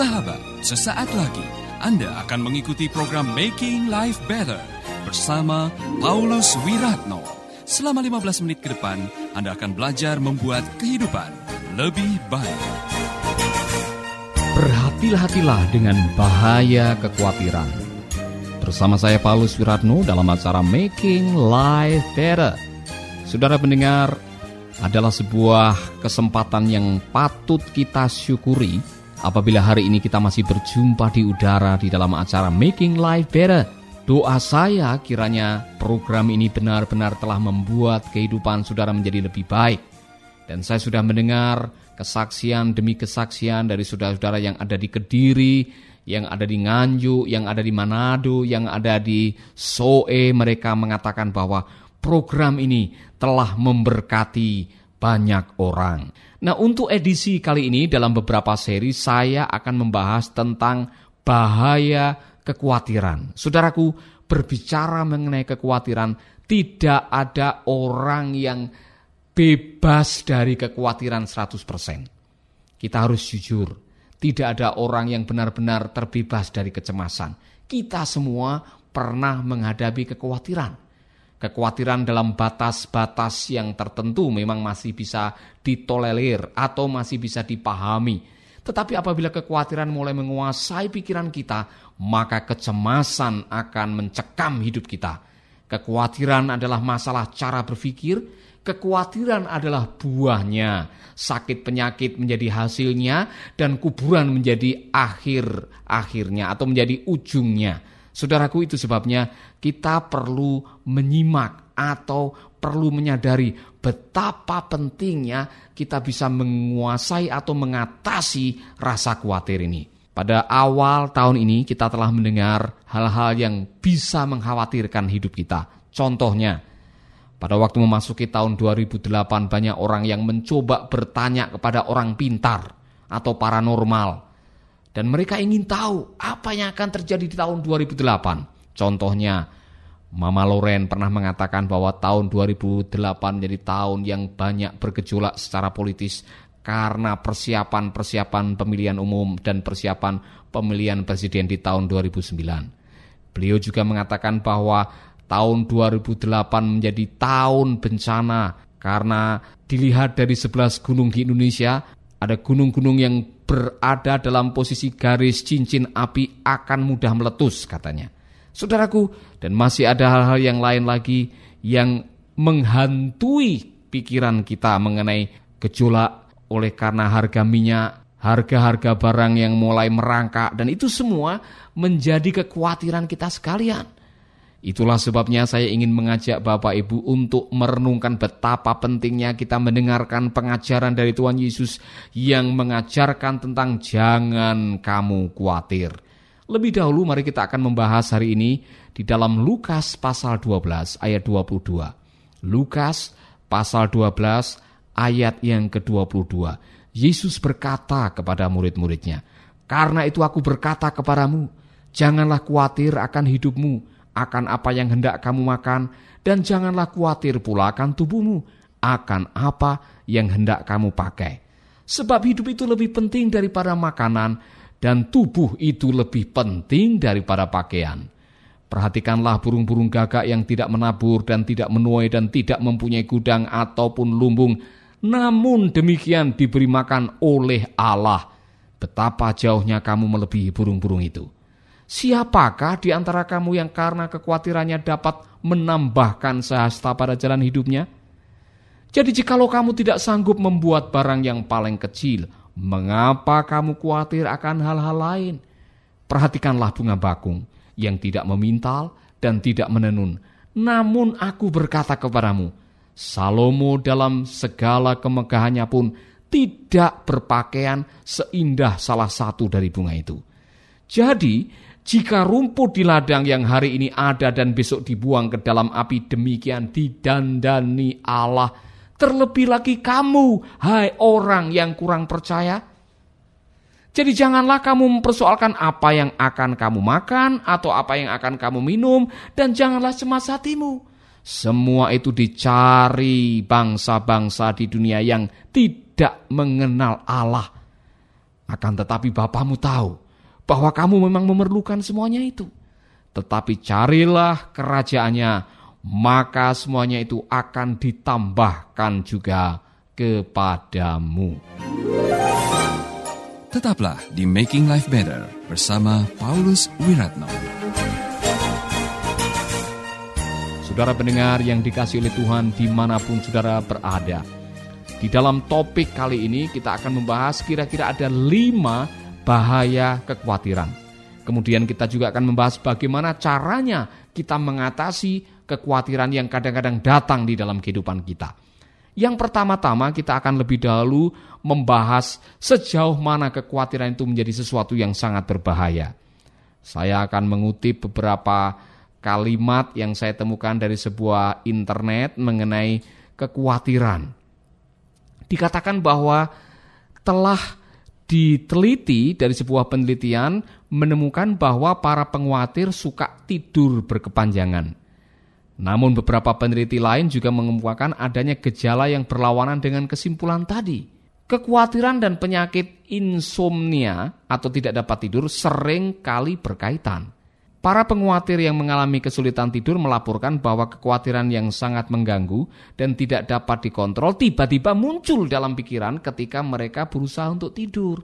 Sahabat, sesaat lagi Anda akan mengikuti program Making Life Better bersama Paulus Wiratno. Selama 15 menit ke depan, Anda akan belajar membuat kehidupan lebih baik. Berhati-hatilah dengan bahaya kekhawatiran. Bersama saya Paulus Wiratno dalam acara Making Life Better. Saudara pendengar, adalah sebuah kesempatan yang patut kita syukuri apabila hari ini kita masih berjumpa di udara di dalam acara Making Life Better. Doa saya kiranya program ini benar-benar telah membuat kehidupan saudara menjadi lebih baik. Dan saya sudah mendengar kesaksian demi kesaksian dari saudara-saudara yang ada di Kediri, yang ada di Nganjuk, yang ada di Manado, yang ada di Soe. Mereka mengatakan bahwa program ini telah memberkati banyak orang. Nah, untuk edisi kali ini dalam beberapa seri saya akan membahas tentang bahaya kekhawatiran. Saudaraku, berbicara mengenai kekhawatiran, tidak ada orang yang bebas dari kekhawatiran 100%. Kita harus jujur, tidak ada orang yang benar-benar terbebas dari kecemasan. Kita semua pernah menghadapi kekhawatiran. Kekhawatiran dalam batas-batas yang tertentu memang masih bisa ditolerir atau masih bisa dipahami. Tetapi apabila kekhawatiran mulai menguasai pikiran kita, maka kecemasan akan mencekam hidup kita. Kekhawatiran adalah masalah cara berpikir, kekhawatiran adalah buahnya. Sakit penyakit menjadi hasilnya dan kuburan menjadi akhir-akhirnya atau menjadi ujungnya. Saudaraku itu sebabnya kita perlu menyimak atau perlu menyadari betapa pentingnya kita bisa menguasai atau mengatasi rasa khawatir ini. Pada awal tahun ini kita telah mendengar hal-hal yang bisa mengkhawatirkan hidup kita. Contohnya, pada waktu memasuki tahun 2008 banyak orang yang mencoba bertanya kepada orang pintar atau paranormal dan mereka ingin tahu apa yang akan terjadi di tahun 2008. Contohnya, Mama Loren pernah mengatakan bahwa tahun 2008 menjadi tahun yang banyak bergejolak secara politis karena persiapan-persiapan pemilihan umum dan persiapan pemilihan presiden di tahun 2009. Beliau juga mengatakan bahwa tahun 2008 menjadi tahun bencana karena dilihat dari 11 gunung di Indonesia, ada gunung-gunung yang berada dalam posisi garis cincin api akan mudah meletus katanya. Saudaraku, dan masih ada hal-hal yang lain lagi yang menghantui pikiran kita mengenai gejolak oleh karena harga minyak, harga-harga barang yang mulai merangkak dan itu semua menjadi kekhawatiran kita sekalian. Itulah sebabnya saya ingin mengajak Bapak Ibu untuk merenungkan betapa pentingnya kita mendengarkan pengajaran dari Tuhan Yesus yang mengajarkan tentang jangan kamu khawatir. Lebih dahulu mari kita akan membahas hari ini di dalam Lukas pasal 12 ayat 22. Lukas pasal 12 ayat yang ke-22. Yesus berkata kepada murid-muridnya, "Karena itu aku berkata kepadamu, janganlah khawatir akan hidupmu, akan apa yang hendak kamu makan, dan janganlah khawatir pula akan tubuhmu, akan apa yang hendak kamu pakai. Sebab hidup itu lebih penting daripada makanan, dan tubuh itu lebih penting daripada pakaian. Perhatikanlah burung-burung gagak yang tidak menabur dan tidak menuai dan tidak mempunyai gudang ataupun lumbung, namun demikian diberi makan oleh Allah. Betapa jauhnya kamu melebihi burung-burung itu. Siapakah di antara kamu yang karena kekhawatirannya dapat menambahkan sehasta pada jalan hidupnya? Jadi jikalau kamu tidak sanggup membuat barang yang paling kecil, mengapa kamu khawatir akan hal-hal lain? Perhatikanlah bunga bakung yang tidak memintal dan tidak menenun. Namun aku berkata kepadamu, Salomo dalam segala kemegahannya pun tidak berpakaian seindah salah satu dari bunga itu. Jadi, jika rumput di ladang yang hari ini ada dan besok dibuang ke dalam api demikian didandani Allah, terlebih lagi kamu, hai orang yang kurang percaya. Jadi janganlah kamu mempersoalkan apa yang akan kamu makan atau apa yang akan kamu minum dan janganlah cemas hatimu. Semua itu dicari bangsa-bangsa di dunia yang tidak mengenal Allah. Akan tetapi Bapamu tahu bahwa kamu memang memerlukan semuanya itu. Tetapi carilah kerajaannya, maka semuanya itu akan ditambahkan juga kepadamu. Tetaplah di Making Life Better bersama Paulus Wiratno. Saudara pendengar yang dikasih oleh Tuhan di mana pun saudara berada. Di dalam topik kali ini kita akan membahas kira-kira ada lima bahaya kekhawatiran. Kemudian kita juga akan membahas bagaimana caranya kita mengatasi kekhawatiran yang kadang-kadang datang di dalam kehidupan kita. Yang pertama-tama kita akan lebih dahulu membahas sejauh mana kekhawatiran itu menjadi sesuatu yang sangat berbahaya. Saya akan mengutip beberapa kalimat yang saya temukan dari sebuah internet mengenai kekhawatiran. Dikatakan bahwa telah diteliti dari sebuah penelitian menemukan bahwa para pengkhawatir suka tidur berkepanjangan. Namun beberapa peneliti lain juga mengemukakan adanya gejala yang berlawanan dengan kesimpulan tadi. Kekhawatiran dan penyakit insomnia atau tidak dapat tidur sering kali berkaitan. Para penguatir yang mengalami kesulitan tidur melaporkan bahwa kekhawatiran yang sangat mengganggu dan tidak dapat dikontrol tiba-tiba muncul dalam pikiran ketika mereka berusaha untuk tidur.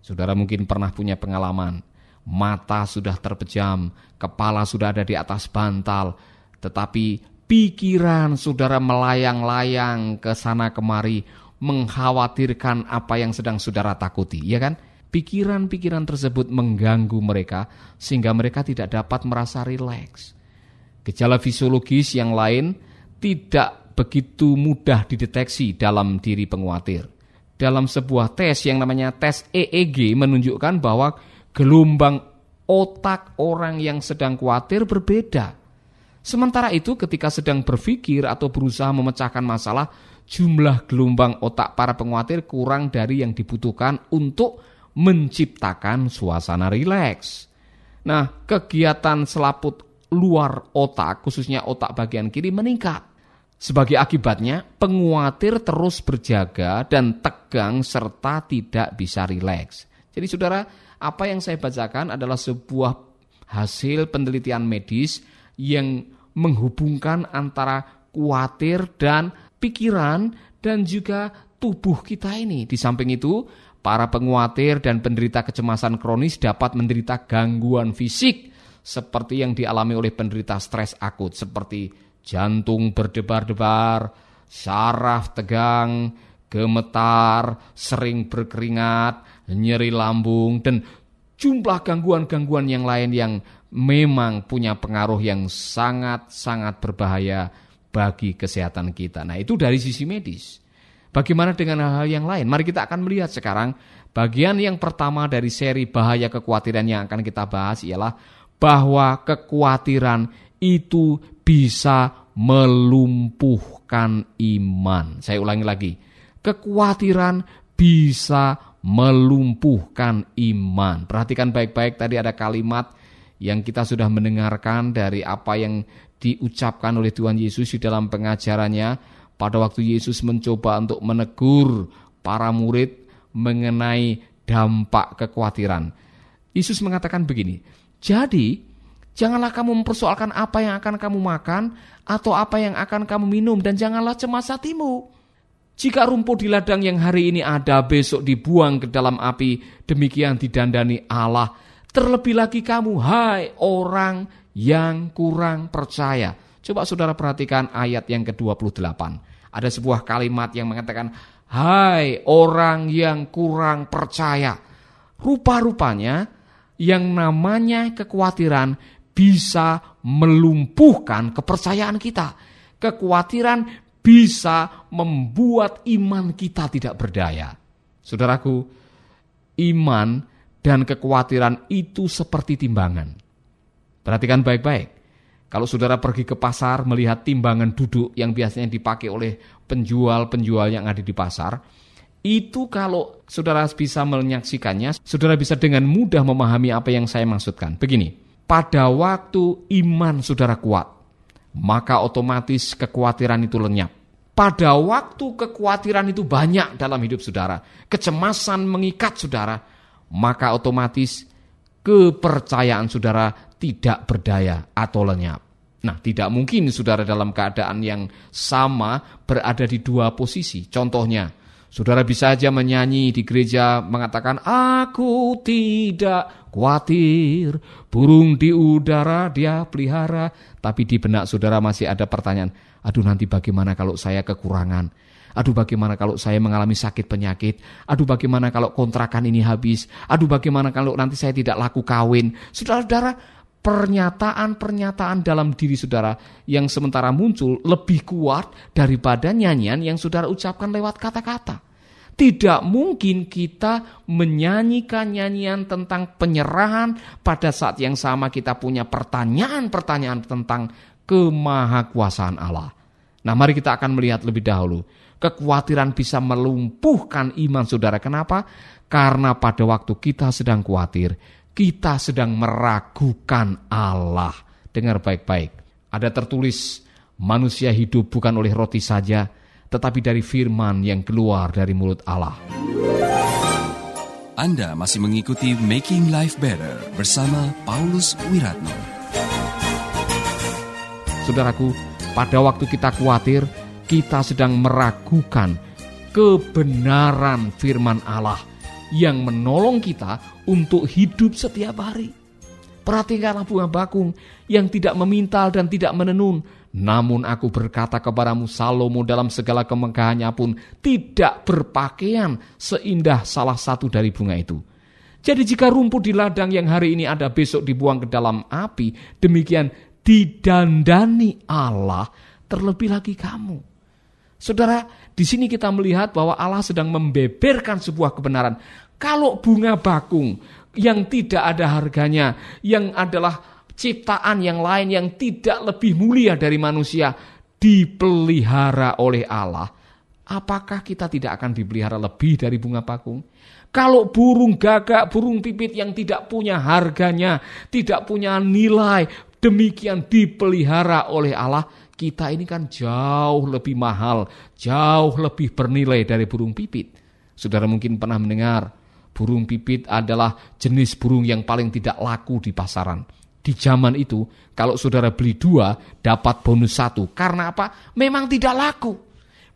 Saudara mungkin pernah punya pengalaman, mata sudah terpejam, kepala sudah ada di atas bantal, tetapi pikiran saudara melayang-layang ke sana kemari, mengkhawatirkan apa yang sedang saudara takuti, ya kan? pikiran-pikiran tersebut mengganggu mereka sehingga mereka tidak dapat merasa rileks. Gejala fisiologis yang lain tidak begitu mudah dideteksi dalam diri penguatir. Dalam sebuah tes yang namanya tes EEG menunjukkan bahwa gelombang otak orang yang sedang khawatir berbeda. Sementara itu ketika sedang berpikir atau berusaha memecahkan masalah, jumlah gelombang otak para penguatir kurang dari yang dibutuhkan untuk menciptakan suasana rileks. Nah, kegiatan selaput luar otak, khususnya otak bagian kiri meningkat. Sebagai akibatnya, penguatir terus berjaga dan tegang serta tidak bisa rileks. Jadi saudara, apa yang saya bacakan adalah sebuah hasil penelitian medis yang menghubungkan antara khawatir dan pikiran dan juga tubuh kita ini. Di samping itu, Para penguatir dan penderita kecemasan kronis dapat menderita gangguan fisik seperti yang dialami oleh penderita stres akut seperti jantung berdebar-debar, saraf tegang, gemetar, sering berkeringat, nyeri lambung dan jumlah gangguan-gangguan yang lain yang memang punya pengaruh yang sangat-sangat berbahaya bagi kesehatan kita. Nah, itu dari sisi medis. Bagaimana dengan hal-hal yang lain? Mari kita akan melihat sekarang bagian yang pertama dari seri bahaya kekhawatiran yang akan kita bahas ialah bahwa kekhawatiran itu bisa melumpuhkan iman. Saya ulangi lagi. Kekhawatiran bisa melumpuhkan iman. Perhatikan baik-baik tadi ada kalimat yang kita sudah mendengarkan dari apa yang diucapkan oleh Tuhan Yesus di dalam pengajarannya pada waktu Yesus mencoba untuk menegur para murid mengenai dampak kekhawatiran. Yesus mengatakan begini, jadi janganlah kamu mempersoalkan apa yang akan kamu makan atau apa yang akan kamu minum dan janganlah cemas hatimu. Jika rumput di ladang yang hari ini ada besok dibuang ke dalam api, demikian didandani Allah. Terlebih lagi kamu, hai orang yang kurang percaya. Coba saudara perhatikan ayat yang ke-28 ada sebuah kalimat yang mengatakan, Hai orang yang kurang percaya. Rupa-rupanya yang namanya kekhawatiran bisa melumpuhkan kepercayaan kita. Kekhawatiran bisa membuat iman kita tidak berdaya. Saudaraku, iman dan kekhawatiran itu seperti timbangan. Perhatikan baik-baik. Kalau saudara pergi ke pasar melihat timbangan duduk yang biasanya dipakai oleh penjual-penjual yang ada di pasar, itu kalau saudara bisa menyaksikannya, saudara bisa dengan mudah memahami apa yang saya maksudkan. Begini, pada waktu iman saudara kuat, maka otomatis kekhawatiran itu lenyap. pada waktu kekhawatiran itu banyak dalam hidup saudara, kecemasan mengikat saudara, maka otomatis kepercayaan saudara tidak berdaya atau lenyap. Nah, tidak mungkin saudara dalam keadaan yang sama berada di dua posisi. Contohnya, saudara bisa saja menyanyi di gereja mengatakan, Aku tidak khawatir, burung di udara dia pelihara. Tapi di benak saudara masih ada pertanyaan, aduh nanti bagaimana kalau saya kekurangan? Aduh bagaimana kalau saya mengalami sakit penyakit? Aduh bagaimana kalau kontrakan ini habis? Aduh bagaimana kalau nanti saya tidak laku kawin? Saudara-saudara, pernyataan-pernyataan dalam diri saudara yang sementara muncul lebih kuat daripada nyanyian yang saudara ucapkan lewat kata-kata. Tidak mungkin kita menyanyikan nyanyian tentang penyerahan pada saat yang sama kita punya pertanyaan-pertanyaan tentang kemahakuasaan Allah. Nah mari kita akan melihat lebih dahulu. Kekhawatiran bisa melumpuhkan iman saudara. Kenapa? Karena pada waktu kita sedang khawatir, kita sedang meragukan Allah. Dengar baik-baik. Ada tertulis, manusia hidup bukan oleh roti saja, tetapi dari firman yang keluar dari mulut Allah. Anda masih mengikuti Making Life Better bersama Paulus Wiratno. Saudaraku, pada waktu kita khawatir, kita sedang meragukan kebenaran firman Allah yang menolong kita untuk hidup setiap hari. Perhatikanlah bunga bakung yang tidak memintal dan tidak menenun. Namun aku berkata kepadamu Salomo dalam segala kemegahannya pun tidak berpakaian seindah salah satu dari bunga itu. Jadi jika rumput di ladang yang hari ini ada besok dibuang ke dalam api, demikian didandani Allah terlebih lagi kamu. Saudara, di sini kita melihat bahwa Allah sedang membeberkan sebuah kebenaran. Kalau bunga bakung yang tidak ada harganya, yang adalah ciptaan yang lain yang tidak lebih mulia dari manusia, dipelihara oleh Allah, apakah kita tidak akan dipelihara lebih dari bunga bakung? Kalau burung gagak, burung pipit yang tidak punya harganya, tidak punya nilai, demikian dipelihara oleh Allah, kita ini kan jauh lebih mahal, jauh lebih bernilai dari burung pipit. Saudara mungkin pernah mendengar, burung pipit adalah jenis burung yang paling tidak laku di pasaran. Di zaman itu, kalau saudara beli dua, dapat bonus satu. Karena apa? Memang tidak laku.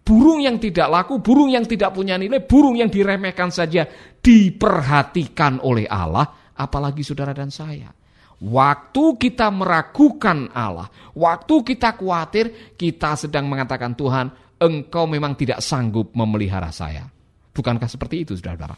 Burung yang tidak laku, burung yang tidak punya nilai, burung yang diremehkan saja diperhatikan oleh Allah, apalagi saudara dan saya. Waktu kita meragukan Allah, waktu kita khawatir, kita sedang mengatakan Tuhan, engkau memang tidak sanggup memelihara saya. Bukankah seperti itu, saudara-saudara?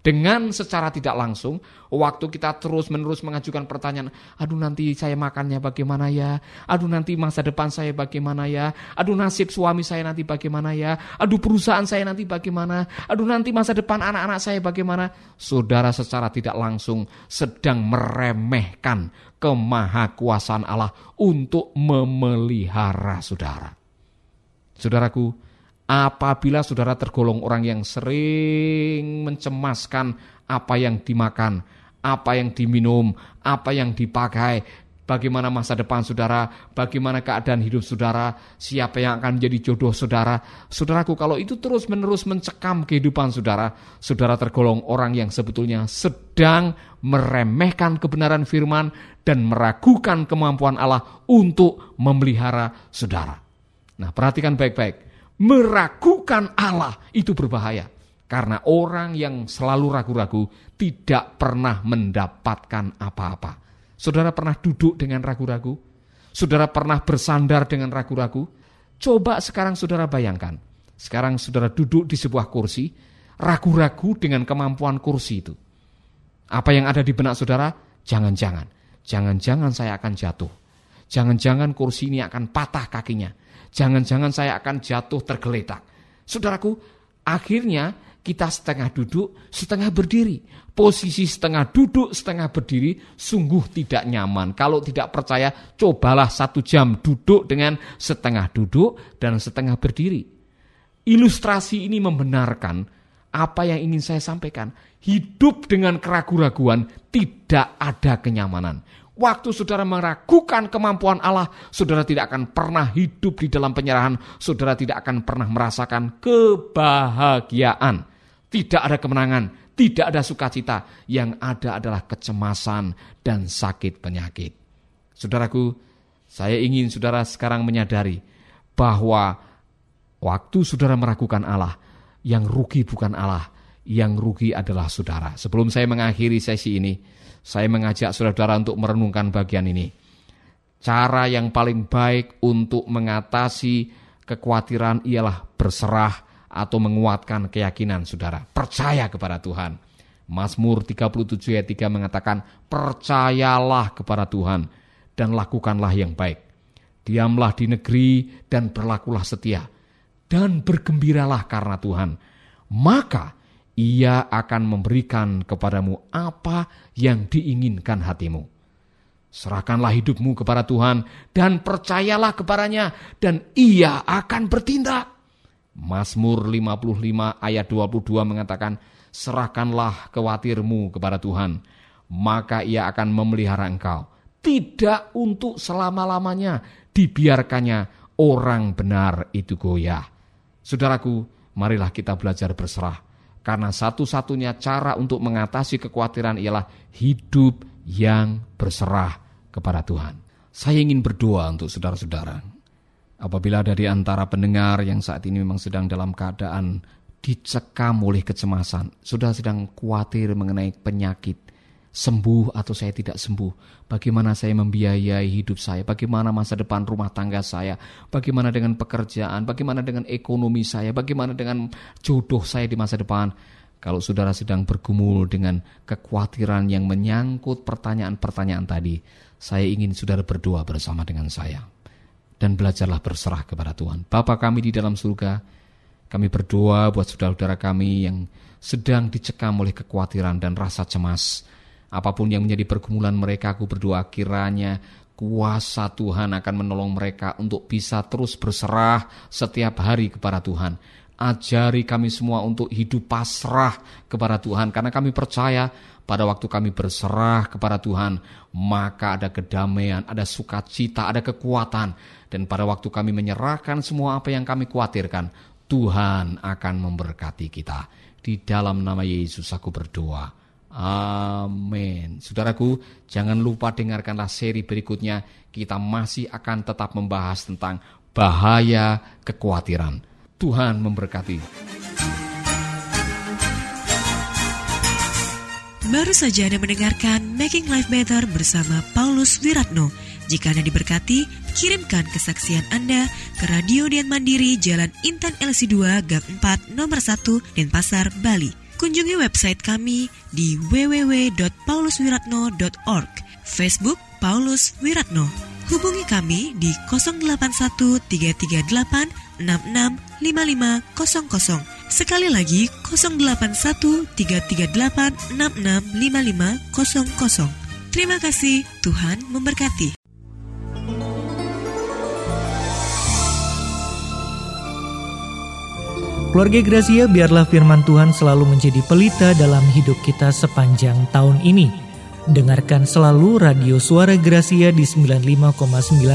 Dengan secara tidak langsung, waktu kita terus-menerus mengajukan pertanyaan, aduh nanti saya makannya bagaimana ya? Aduh nanti masa depan saya bagaimana ya? Aduh nasib suami saya nanti bagaimana ya? Aduh perusahaan saya nanti bagaimana? Aduh nanti masa depan anak-anak saya bagaimana? Saudara secara tidak langsung sedang meremehkan kemahakuasaan Allah untuk memelihara saudara. Saudaraku, Apabila saudara tergolong orang yang sering mencemaskan apa yang dimakan, apa yang diminum, apa yang dipakai, bagaimana masa depan saudara, bagaimana keadaan hidup saudara, siapa yang akan menjadi jodoh saudara. Saudaraku, kalau itu terus-menerus mencekam kehidupan saudara, saudara tergolong orang yang sebetulnya sedang meremehkan kebenaran firman dan meragukan kemampuan Allah untuk memelihara saudara. Nah, perhatikan baik-baik meragukan Allah itu berbahaya. Karena orang yang selalu ragu-ragu tidak pernah mendapatkan apa-apa. Saudara pernah duduk dengan ragu-ragu? Saudara pernah bersandar dengan ragu-ragu? Coba sekarang saudara bayangkan. Sekarang saudara duduk di sebuah kursi, ragu-ragu dengan kemampuan kursi itu. Apa yang ada di benak saudara? Jangan-jangan. Jangan-jangan saya akan jatuh. Jangan-jangan kursi ini akan patah kakinya. Jangan-jangan saya akan jatuh tergeletak. Saudaraku, akhirnya kita setengah duduk, setengah berdiri. Posisi setengah duduk, setengah berdiri sungguh tidak nyaman. Kalau tidak percaya, cobalah satu jam duduk dengan setengah duduk dan setengah berdiri. Ilustrasi ini membenarkan apa yang ingin saya sampaikan. Hidup dengan keraguan-raguan tidak ada kenyamanan. Waktu saudara meragukan kemampuan Allah, saudara tidak akan pernah hidup di dalam penyerahan, saudara tidak akan pernah merasakan kebahagiaan. Tidak ada kemenangan, tidak ada sukacita, yang ada adalah kecemasan dan sakit penyakit. Saudaraku, saya ingin saudara sekarang menyadari bahwa waktu saudara meragukan Allah, yang rugi bukan Allah, yang rugi adalah saudara. Sebelum saya mengakhiri sesi ini, saya mengajak saudara-saudara untuk merenungkan bagian ini. Cara yang paling baik untuk mengatasi kekhawatiran ialah berserah atau menguatkan keyakinan saudara. Percaya kepada Tuhan. Mazmur 37 ayat 3 mengatakan, percayalah kepada Tuhan dan lakukanlah yang baik. Diamlah di negeri dan berlakulah setia. Dan bergembiralah karena Tuhan. Maka ia akan memberikan kepadamu apa yang diinginkan hatimu. Serahkanlah hidupmu kepada Tuhan dan percayalah kepadanya dan ia akan bertindak. Mazmur 55 ayat 22 mengatakan, serahkanlah khawatirmu kepada Tuhan, maka ia akan memelihara engkau. Tidak untuk selama-lamanya dibiarkannya orang benar itu goyah. Saudaraku, marilah kita belajar berserah karena satu-satunya cara untuk mengatasi kekhawatiran ialah hidup yang berserah kepada Tuhan. Saya ingin berdoa untuk saudara-saudara. Apabila dari antara pendengar yang saat ini memang sedang dalam keadaan dicekam oleh kecemasan, sudah sedang khawatir mengenai penyakit, sembuh atau saya tidak sembuh, bagaimana saya membiayai hidup saya, bagaimana masa depan rumah tangga saya, bagaimana dengan pekerjaan, bagaimana dengan ekonomi saya, bagaimana dengan jodoh saya di masa depan. Kalau saudara sedang bergumul dengan kekhawatiran yang menyangkut pertanyaan-pertanyaan tadi, saya ingin saudara berdoa bersama dengan saya. Dan belajarlah berserah kepada Tuhan. Bapa kami di dalam surga, kami berdoa buat saudara-saudara kami yang sedang dicekam oleh kekhawatiran dan rasa cemas Apa pun yang menjadi pergumulan mereka, aku berdoa kiranya kuasa Tuhan akan menolong mereka untuk bisa terus berserah setiap hari kepada Tuhan. Ajari kami semua untuk hidup pasrah kepada Tuhan, karena kami percaya pada waktu kami berserah kepada Tuhan, maka ada kedamaian, ada sukacita, ada kekuatan. Dan pada waktu kami menyerahkan semua apa yang kami khawatirkan, Tuhan akan memberkati kita. Di dalam nama Yesus aku berdoa. Amin. Saudaraku, jangan lupa dengarkanlah seri berikutnya. Kita masih akan tetap membahas tentang bahaya kekhawatiran. Tuhan memberkati. Baru saja Anda mendengarkan Making Life Better bersama Paulus Wiratno. Jika Anda diberkati, kirimkan kesaksian Anda ke Radio Dian Mandiri Jalan Intan LC2 Gang 4 Nomor 1 Denpasar, Bali Kunjungi website kami di www.pauluswiratno.org, Facebook Paulus Wiratno. Hubungi kami di 081338665500. Sekali lagi 081338665500. Terima kasih, Tuhan memberkati. Keluarga Gracia, biarlah firman Tuhan selalu menjadi pelita dalam hidup kita sepanjang tahun ini. Dengarkan selalu radio Suara Gracia di 95,9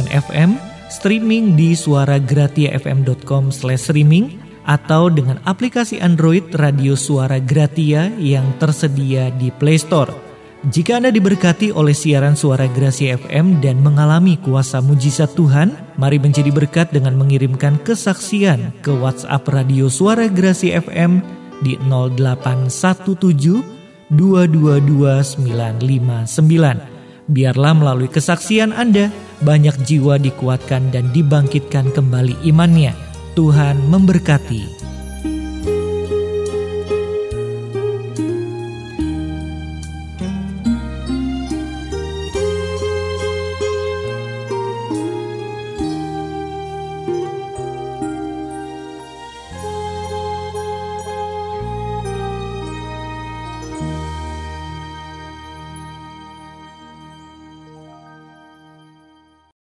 FM, streaming di suaragratiafm.com streaming atau dengan aplikasi Android Radio Suara Gratia yang tersedia di Play Store. Jika Anda diberkati oleh siaran suara Grasi FM dan mengalami kuasa mujizat Tuhan, mari menjadi berkat dengan mengirimkan kesaksian ke WhatsApp Radio Suara Grasi FM di 0817 222959. Biarlah melalui kesaksian Anda, banyak jiwa dikuatkan dan dibangkitkan kembali imannya. Tuhan memberkati.